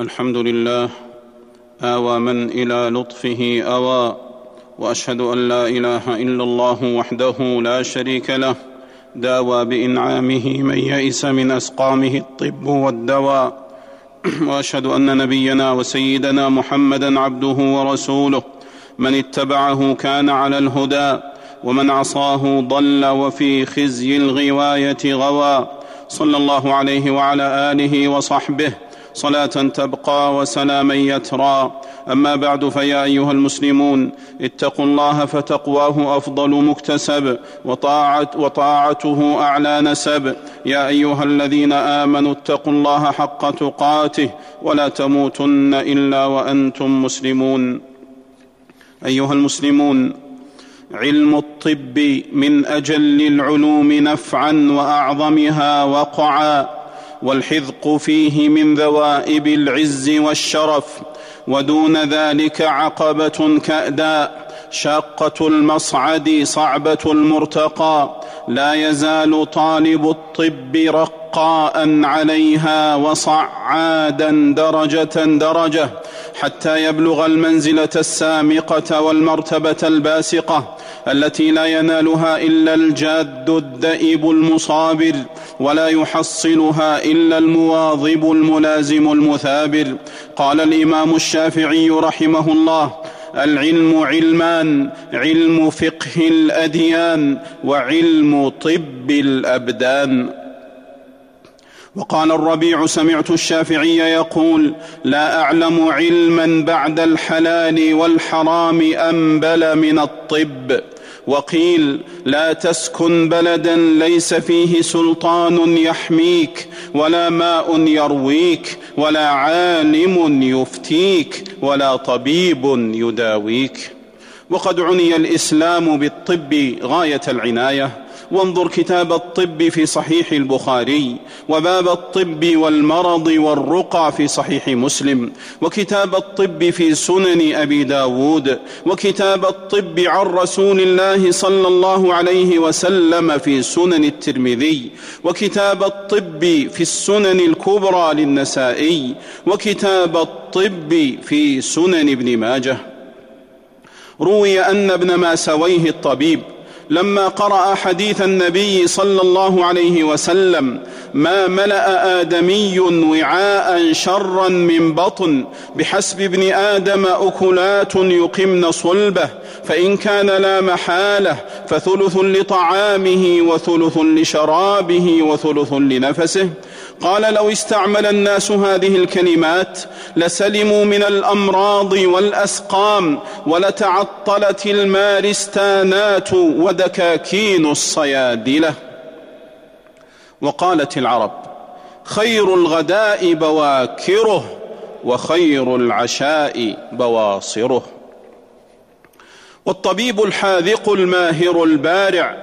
الحمد لله آوى من إلى لطفه آوى وأشهد أن لا إله إلا الله وحده لا شريك له داوى بإنعامه من يئس من أسقامه الطب والدواء وأشهد أن نبينا وسيدنا محمدا عبده ورسوله من اتبعه كان على الهدى ومن عصاه ضل وفي خزي الغواية غوى صلى الله عليه وعلى آله وصحبه صلاة تبقى وسلاما يترى. أما بعد فيا أيها المسلمون اتقوا الله فتقواه أفضل مكتسب وطاعت وطاعته أعلى نسب. يا أيها الذين آمنوا اتقوا الله حق تقاته ولا تموتن إلا وأنتم مسلمون. أيها المسلمون علم الطب من أجل العلوم نفعا وأعظمها وقعا. والحذق فيه من ذوائب العز والشرف ودون ذلك عقبة كأداء شاقة المصعد صعبة المرتقى لا يزال طالب الطب رقاء عليها وصعادا درجة درجة حتى يبلغ المنزلة السامقة والمرتبة الباسقة التي لا ينالها إلا الجاد الدئب المصابر ولا يحصلها إلا المواظب الملازم المثابر. قال الإمام الشافعي رحمه الله العلم علمان علم فقه الأديان وعلم طب الأبدان. وقال الربيع سمعت الشافعي يقول لا أعلم علما بعد الحلال والحرام انبل من الطب. وقيل لا تسكن بلدا ليس فيه سلطان يحميك ولا ماء يرويك ولا عالم يفتيك ولا طبيب يداويك. وقد عني الإسلام بالطب غاية العناية. وانظر كتاب الطب في صحيح البخاري وباب الطب والمرض والرقى في صحيح مسلم وكتاب الطب في سنن أبي داود وكتاب الطب عن رسول الله صلى الله عليه وسلم في سنن الترمذي وكتاب الطب في السنن الكبرى للنسائي وكتاب الطب في سنن ابن ماجه. روي أن ابن ماسويه الطبيب لما قرأ حديث النبي صلى الله عليه وسلم ما ملأ آدمي وعاء شرا من بطن بحسب ابن آدم أكلات يقمن صلبه فإن كان لا محالة فثلث لطعامه وثلث لشرابه وثلث لنفسه. قال لو استعمل الناس هذه الكلمات لسلموا من الأمراض والأسقام ولتعطلت المارستانات ودكاكين الصيادلة. وقالت العرب خير الغداء بواكره وخير العشاء بواصره. والطبيب الحاذق الماهر البارع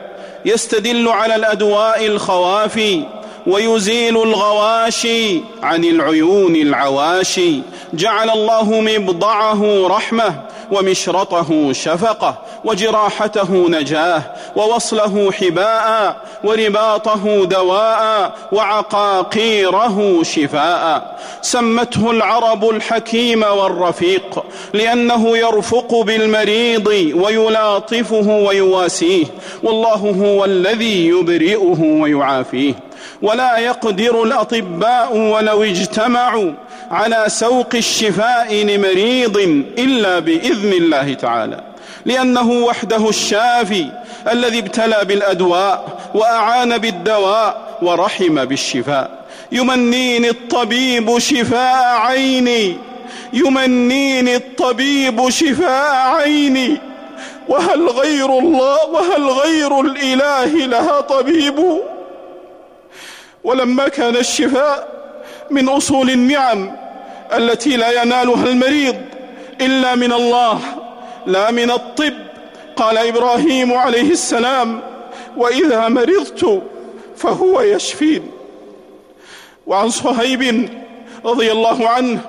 يستدل على الأدواء الخوافي ويزيل الغواشي عن العيون العواشي. جعل الله مبضعه رحمة ومشرطه شفقة وجراحته نجاة ووصله حباء ورباطه دواء وعقاقيره شفاء. سمته العرب الحكيم والرفيق لأنه يرفق بالمريض ويلاطفه ويواسيه. والله هو الذي يبرئه ويعافيه. ولا يقدر الأطباء ولو اجتمعوا على سوق الشفاء لمريض إلا بإذن الله تعالى. لأنه وحده الشافي الذي ابتلى بالأدواء وأعان بالدواء ورحم بالشفاء. يمنيني الطبيب شفاء عيني. يمنيني الطبيب شفاء عيني. وهل غير الله؟ وهل غير الإله لها طبيب؟ ولما كان الشفاء من أصول النعم التي لا ينالها المريض إلا من الله لا من الطب. قال إبراهيم عليه السلام وإذا مرضت فهو يشفين. وعن صهيب رضي الله عنه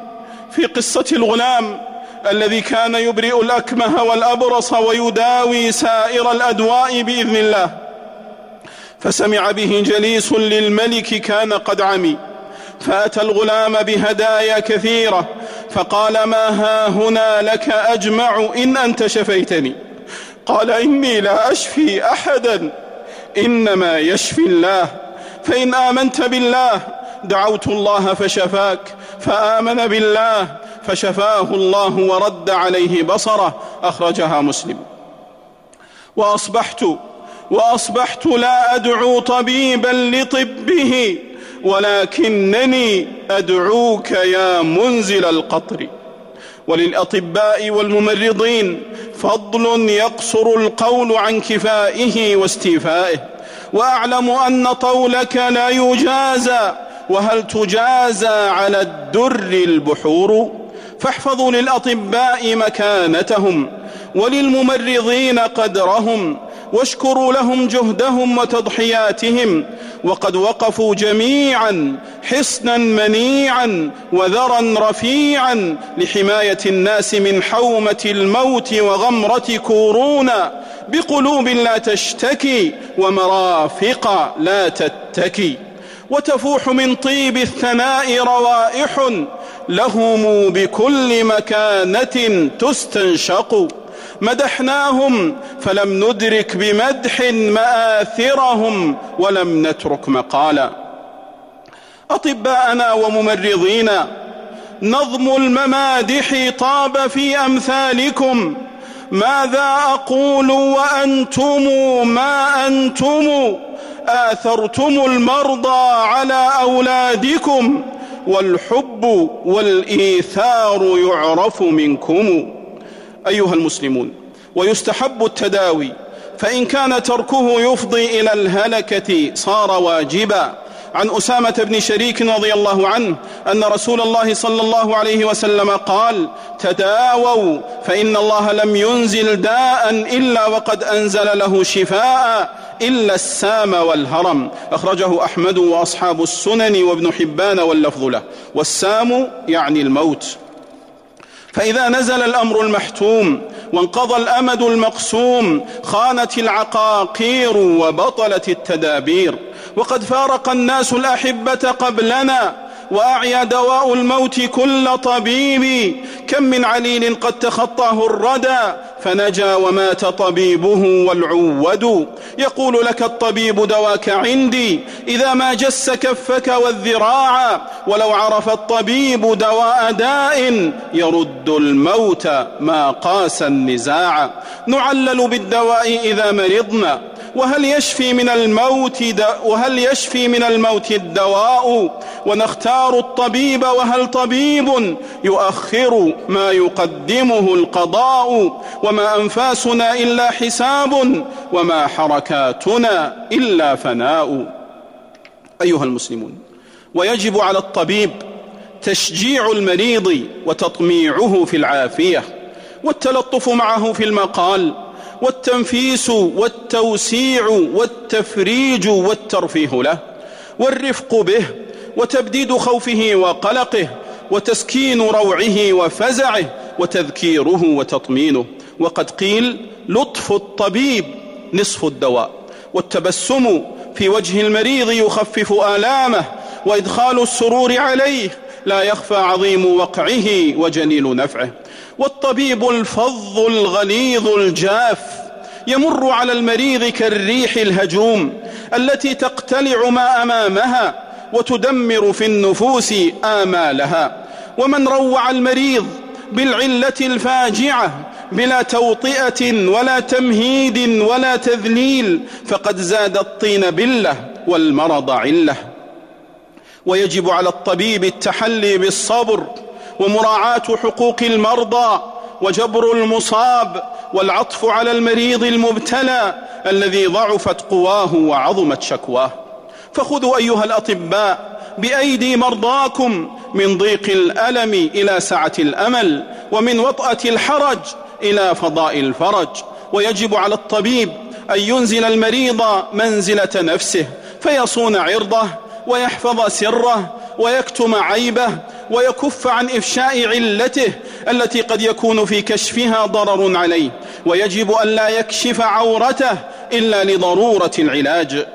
في قصة الغلام الذي كان يبرئ الأكمه والأبرص ويداوي سائر الأدواء بإذن الله. فسمع به جليس للملك كان قد عمي. فأتى الغلام بهدايا كثيرة فقال ما ها هنا لك أجمع إن أنت شفيتني. قال إني لا أشفي أحدا إنما يشفي الله فإن آمنت بالله دعوت الله فشفاك فآمن بالله فشفاه الله ورد عليه بصره أخرجها مسلم. وأصبحت وأصبحت لا أدعو طبيبا لطبه ولكنني أدعوك يا منزل القطر. وللأطباء والممرضين فضل يقصر القول عن كفائه واستيفائه. وأعلم أن طولك لا يجازى وهل تجازى على الدر البحور؟ فاحفظوا للأطباء مكانتهم وللممرضين قدرهم. واشكروا لهم جهدهم وتضحياتهم وقد وقفوا جميعا حصنا منيعا وذرا رفيعا لحماية الناس من حومة الموت وغمرة كورونا. بقلوب لا تشتكي ومرافق لا تتكي. وتفوح من طيب الثناء روائح لهم بكل مكانة تستنشق. مدحناهم فلم ندرك بمدح مآثرهم ولم نترك مقالا. أطباءنا وممرضينا نظم الممادح طاب في أمثالكم. ماذا أقول وأنتم؟ ما أنتم؟ آثرتم المرضى على أولادكم والحب والإيثار يعرف منكم. أيها المسلمون ويستحب التداوي فإن كان تركه يفضي إلى الهلكة صار واجبا. عن أسامة بن شريك رضي الله عنه أن رسول الله صلى الله عليه وسلم قال تداووا فإن الله لم ينزل داء إلا وقد أنزل له شفاء إلا السام والهرم أخرجه أحمد وأصحاب السنن وابن حبان واللفظ له. والسام يعني الموت. فإذا نزل الأمر المحتوم وانقضى الأمد المقسوم خانت العقاقير وبطلت التدابير. وقد فارق الناس الأحبة قبلنا وأعيا دواء الموت كل طبيب. كم من عليل قد تخطاه الردى فنجا ومات طبيبه والعود. يقول لك الطبيب دواك عندي إذا ما جس كفك والذراع ولو عرف الطبيب دواء داء يرد الموت ما قاس النزاع. نعلل بالدواء إذا مرضنا. وهل يشفي من الموت وهل يشفي من الموت الدواء؟ ونختار الطبيب وهل طبيب يؤخر ما يقدمه القضاء؟ وما أنفاسنا إلا حساب وما حركاتنا إلا فناء. أيها المسلمون ويجب على الطبيب تشجيع المريض وتطميعه في العافية والتلطف معه في المقال والتنفيس والتوسيع والتفريج والترفيه له والرفق به وتبديد خوفه وقلقه وتسكين روعه وفزعه وتذكيره وتطمينه. وقد قيل لطف الطبيب نصف الدواء والتبسم في وجه المريض يخفف آلامه وإدخال السرور عليه لا يخفى عظيم وقعه وجليل نفعه. والطبيب الفظ الغليظ الجاف يمر على المريض كالريح الهجوم التي تقتلع ما أمامها وتدمر في النفوس آمالها. ومن روع المريض بالعلة الفاجعة بلا توطئة ولا تمهيد ولا تذليل فقد زاد الطين بله والمرض علة. ويجب على الطبيب التحلي بالصبر ومراعاة حقوق المرضى وجبر المصاب والعطف على المريض المبتلى الذي ضعفت قواه وعظمت شكواه. فخذوا أيها الأطباء بأيدي مرضاكم من ضيق الألم إلى سعة الأمل ومن وطأة الحرج إلى فضاء الفرج. ويجب على الطبيب أن ينزل المريض منزلة نفسه فيصون عرضه ويحفظ سره ويكتم عيبه ويكف عن إفشاء علته التي قد يكون في كشفها ضرر عليه. ويجب أن لا يكشف عورته إلا لضرورة العلاج.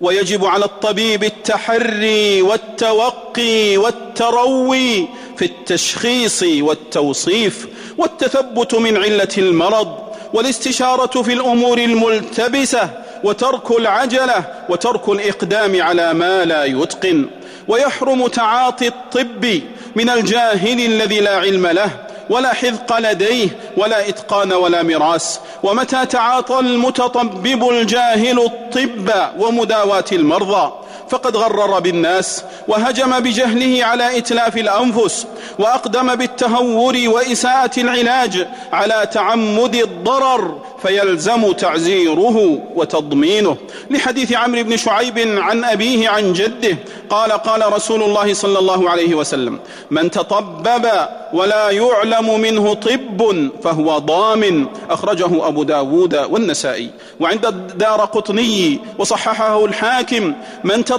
ويجب على الطبيب التحري والتوقي والتروي في التشخيص والتوصيف والتثبت من علة المرض والاستشارة في الأمور الملتبسة وترك العجلة وترك الإقدام على ما لا يتقن. ويحرم تعاطي الطب من الجاهل الذي لا علم له ولا حذق لديه ولا إتقان ولا مراس ومتى تعاطى المتطبب الجاهل الطب ومداواة المرضى؟ فقد غرر بالناس وهجم بجهله على إتلاف الأنفس وأقدم بالتهور وإساءة العلاج على تعمد الضرر فيلزم تعزيره وتضمينه. لحديث عمرو بن شعيب عن أبيه عن جده قال قال رسول الله صلى الله عليه وسلم من تطبب ولا يعلم منه طب فهو ضامن. أخرجه أبو داود والنسائي. وعند الدار قطني وصححه الحاكم من تطبب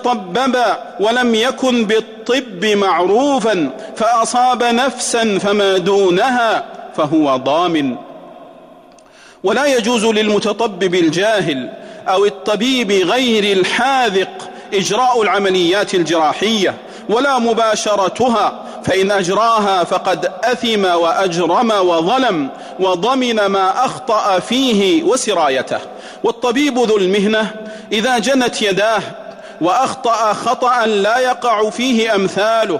ولم يكن بالطب معروفا فأصاب نفسا فما دونها فهو ضامن. ولا يجوز للمتطبب الجاهل أو الطبيب غير الحاذق إجراء العمليات الجراحية ولا مباشرتها فإن أجراها فقد أثم وأجرم وظلم وضمن ما أخطأ فيه وسرايته. والطبيب ذو المهنة إذا جنت يداه وأخطأ خطأ لا يقع فيه أمثاله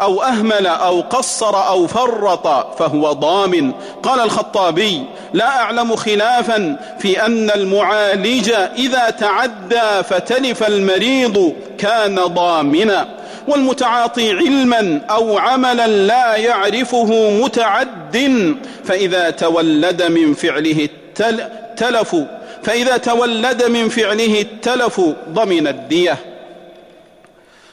أو أهمل أو قصر أو فرط فهو ضامن. قال الخطابي لا أعلم خلافا في أن المعالج إذا تعدى فتلف المريض كان ضامنا والمتعاطي علما أو عملا لا يعرفه متعد فإذا تولد من فعله التلف فإذا تولد من فعله التلف ضمن الدية.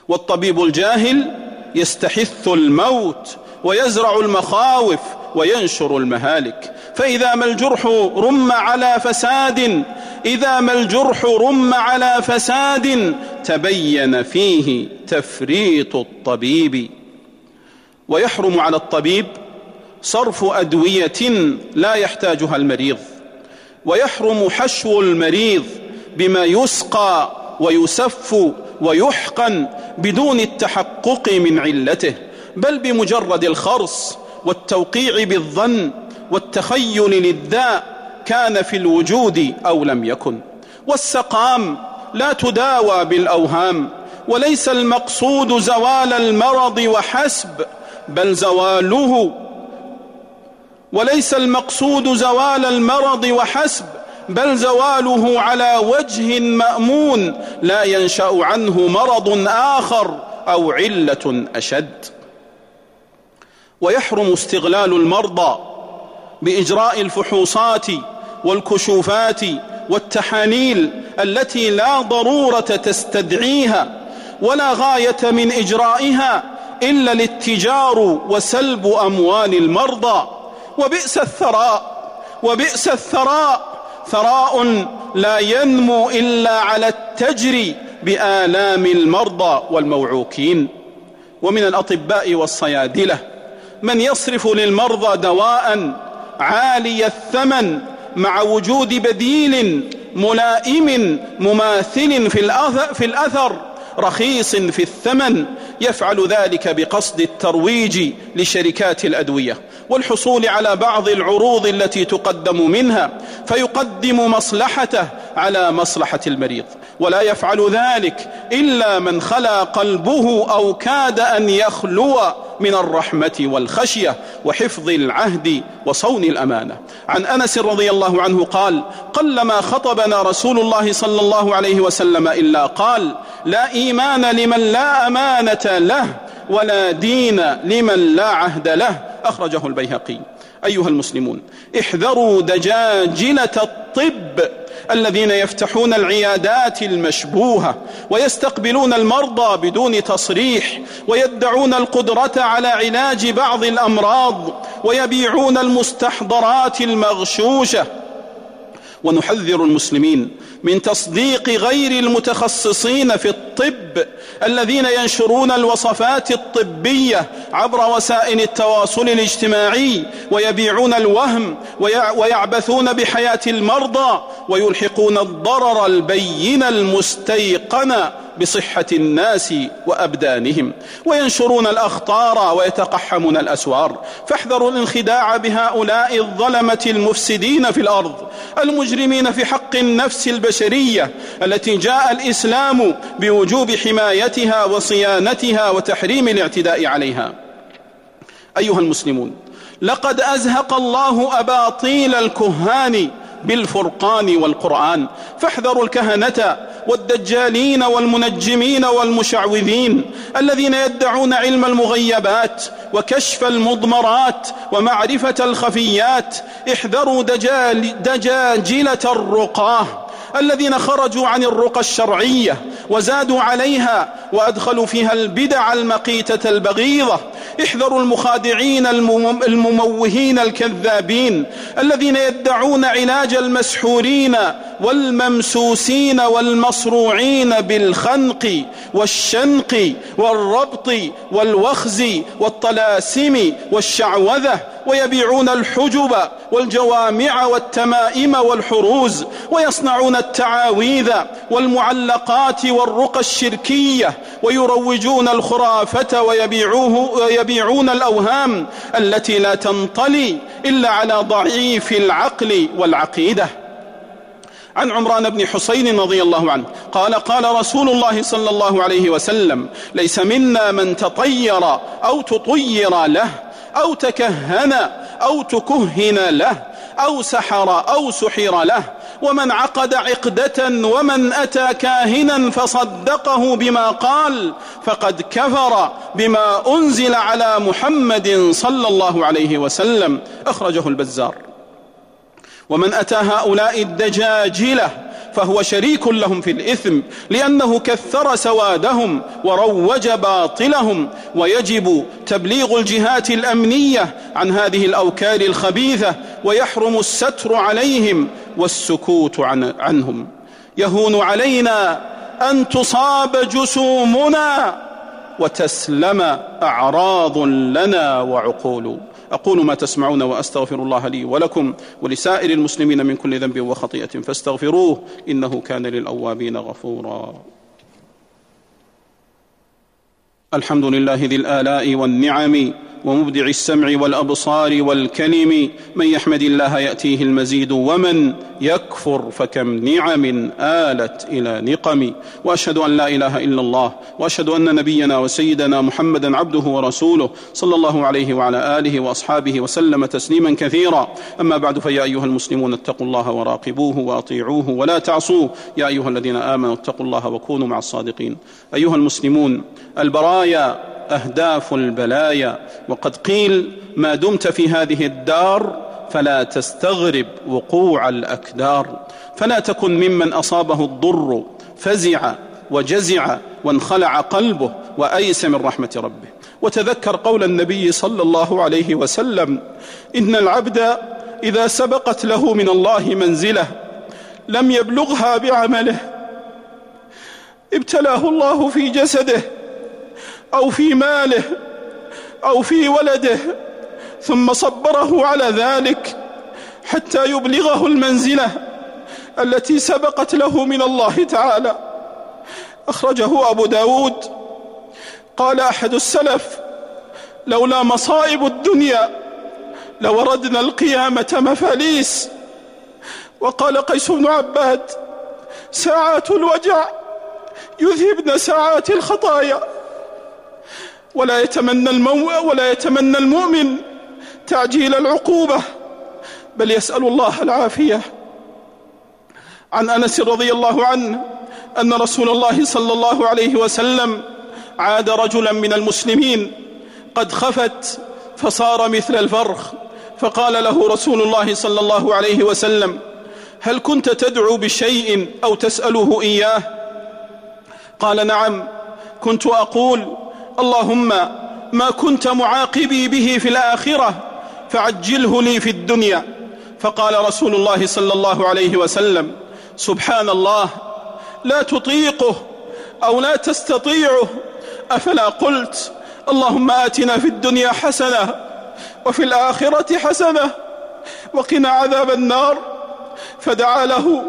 والطبيب الجاهل يستحث الموت ويزرع المخاوف وينشر المهالك. فإذا ما الجرح رم على فساد إذا ما الجرح رم على فساد تبين فيه تفريط الطبيب. ويحرم على الطبيب صرف أدوية لا يحتاجها المريض. ويحرم حشو المريض بما يسقى ويسف ويحقن بدون التحقق من علته بل بمجرد الخرص والتوقيع بالظن والتخيل للداء كان في الوجود أو لم يكن. والسقام لا تداوى بالأوهام وليس المقصود زوال المرض وحسب بل زواله وليس المقصود زوال المرض وحسب بل زواله على وجه مأمون لا ينشأ عنه مرض آخر أو علة أشد. ويحرم استغلال المرضى بإجراء الفحوصات والكشوفات والتحاليل التي لا ضرورة تستدعيها ولا غاية من إجرائها إلا الاتجار وسلب أموال المرضى. وبئس الثراء وبئس الثراء. ثراء لا ينمو إلا على التجري بآلام المرضى والموعوكين. ومن الأطباء والصيادلة من يصرف للمرضى دواء عالي الثمن مع وجود بديل ملائم مماثل في الأثر. رخيص في الثمن يفعل ذلك بقصد الترويج لشركات الأدوية والحصول على بعض العروض التي تقدم منها فيقدم مصلحته على مصلحة المريض. ولا يفعل ذلك إلا من خلا قلبه أو كاد أن يخلو من الرحمة والخشية وحفظ العهد وصون الأمانة. عن أنس رضي الله عنه قال قلما خطبنا رسول الله صلى الله عليه وسلم إلا قال لا إيمان لمن لا أمانة له ولا دين لمن لا عهد له. أخرجه البيهقي. أيها المسلمون احذروا دجاجلة الطب الذين يفتحون العيادات المشبوهة ويستقبلون المرضى بدون تصريح ويدعون القدرة على علاج بعض الأمراض ويبيعون المستحضرات المغشوشة ونحذر المسلمين من تصديق غير المتخصصين في الطب الذين ينشرون الوصفات الطبية عبر وسائل التواصل الاجتماعي ويبيعون الوهم ويعبثون بحياة المرضى ويلحقون الضرر البين المستيقن بصحة الناس وأبدانهم وينشرون الأخطار ويتقحمون الأسوار. فاحذروا الانخداع بهؤلاء الظلمة المفسدين في الأرض المجرمين في حق النفس البشرية التي جاء الإسلام بوجوب حمايتها وصيانتها وتحريم الاعتداء عليها. أيها المسلمون لقد أزهق الله أباطيل الكهان بالفرقان والقرآن فاحذروا الكهنة والدجالين والمنجمين والمشعوذين الذين يدعون علم المغيبات وكشف المضمرات ومعرفة الخفيات احذروا دجال دجاجلة الرقاه الذين خرجوا عن الرقى الشرعية وزادوا عليها وأدخلوا فيها البدع المقيتة البغيضة احذروا المخادعين المموهين الكذابين الذين يدعون علاج المسحورين والممسوسين والمصروعين بالخنق والشنق والربط والوخز والطلاسم والشعوذة ويبيعون الحجب والجوامع والتمائم والحروز ويصنعون التعاويذ والمعلقات والرقى الشركية ويروجون الخرافة ويبيعوه ويبيعون الأوهام التي لا تنطلي إلا على ضعيف العقل والعقيدة. عن عمران بن حسين رضي الله عنه قال قال رسول الله صلى الله عليه وسلم ليس منا من تطير أو تطير له أو تكهن أو تكهن له أو سحر أو سحر له ومن عقد عقدة ومن أتى كاهنا فصدقه بما قال فقد كفر بما أنزل على محمد صلى الله عليه وسلم. أخرجه البزار. ومن أتى هؤلاء الدجاجلة فهو شريك لهم في الإثم لأنه كثر سوادهم وروج باطلهم ويجب تبليغ الجهات الأمنية عن هذه الأوكار الخبيثة ويحرم الستر عليهم والسكوت عن عنهم. يهون علينا أن تصاب جسومنا وتسلم أعراض لنا وعقول. أقول ما تسمعون وأستغفر الله لي ولكم ولسائر المسلمين من كل ذنب وخطيئة فاستغفروه إنه كان للأوابين غفورا. الحمد لله ذي الآلاء والنعم ومبدع السمع والأبصار والكلم. من يحمد الله يأتيه المزيد ومن يكفر فكم نعم آلت إلى نقم. وأشهد أن لا إله إلا الله وأشهد أن نبينا وسيدنا محمدا عبده ورسوله صلى الله عليه وعلى آله وأصحابه وسلم تسليما كثيرا. أما بعد فيا أيها المسلمون اتقوا الله وراقبوه وأطيعوه ولا تعصوه. يا أيها الذين آمنوا اتقوا الله وكونوا مع الصادقين. أيها المسلمون البرايا أهداف البلايا. وقد قيل ما دمت في هذه الدار فلا تستغرب وقوع الأكدار. فلا تكن ممن أصابه الضر فزع وجزع وانخلع قلبه وأيس من رحمة ربه. وتذكر قول النبي صلى الله عليه وسلم إن العبد إذا سبقت له من الله منزلة لم يبلغها بعمله ابتلاه الله في جسده أو في ماله أو في ولده ثم صبره على ذلك حتى يبلغه المنزلة التي سبقت له من الله تعالى. أخرجه أبو داود. قال أحد السلف لولا مصائب الدنيا لوردنا القيامة مفاليس وقال قيس بن عباد ساعات الوجع يذهبن ساعات الخطايا ولا يتمنى المو ولا يتمنى المؤمن تعجيل العقوبة بل يسأل الله العافية. عن أنس رضي الله عنه أن رسول الله صلى الله عليه وسلم عاد رجلا من المسلمين قد خفت فصار مثل الفرخ فقال له رسول الله صلى الله عليه وسلم هل كنت تدعو بشيء أو تسأله إياه؟ قال نعم كنت أقول اللهم ما كنت معاقبي به في الآخرة فعجله لي في الدنيا. فقال رسول الله صلى الله عليه وسلم سبحان الله لا تطيقه أو لا تستطيعه أفلا قلت اللهم آتنا في الدنيا حسنة وفي الآخرة حسنة وقنا عذاب النار. فدعا له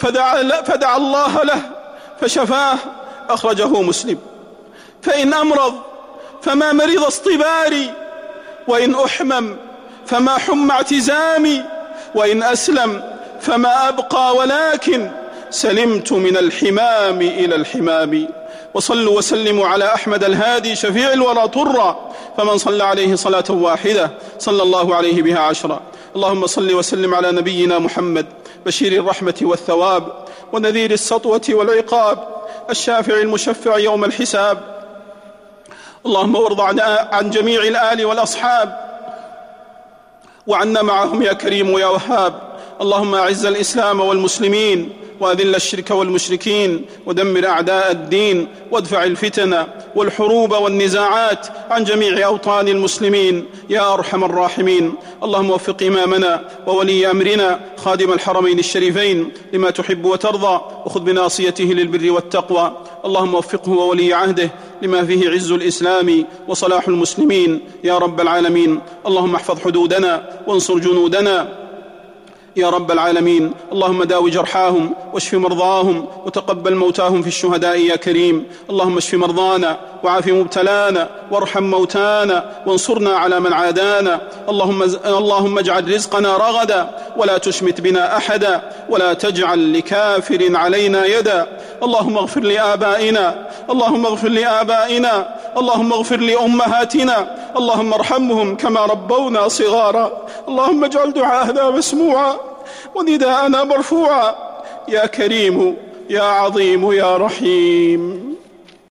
فدعا, فدعا الله له فشفاه أخرجه مسلم. فإن أمرض فما مرض اصطباري وإن أحمم فما حم اعتزامي وإن أسلم فما أبقى ولكن سلمت من الحمام إلى الحمام. وصلوا وسلموا على أحمد الهادي شفيع الورى طرا فمن صلى عليه صلاة واحدة صلى الله عليه بها عشرا. اللهم صل وسلم على نبينا محمد بشير الرحمة والثواب ونذير السطوة والعقاب الشافع المشفع يوم الحساب اللهم وارض عن جميع الآل والأصحاب وعنا معهم يا كريم يا وهاب. اللهم أعز الإسلام والمسلمين وأذل الشرك والمشركين ودمر أعداء الدين وادفع الفتن والحروب والنزاعات عن جميع أوطان المسلمين. يا أرحم الراحمين. اللهم وفق إمامنا وولي أمرنا خادم الحرمين الشريفين لما تحب وترضى وخذ بناصيته للبر والتقوى. اللهم وفقه وولي عهده لما فيه عز الإسلام وصلاح المسلمين. يا رب العالمين. اللهم احفظ حدودنا وانصر جنودنا يا رب العالمين. اللهم داو جرحاهم واشف مرضاهم وتقبل موتاهم في الشهداء يا كريم. اللهم اشف مرضانا وعاف مبتلانا وارحم موتانا وانصرنا على من عادانا. اللهم اللهم اجعل رزقنا رغدا ولا تشمت بنا أحدا ولا تجعل لكافر علينا يدا. اللهم اغفر لآبائنا اللهم اغفر لآبائنا اللهم اغفر لأمهاتنا اللهم ارحمهم كما ربونا صغارا. اللهم اجعل دعاءنا مسموعا. ونداءنا مرفوعا. يا كريم يا عظيم يا رحيم.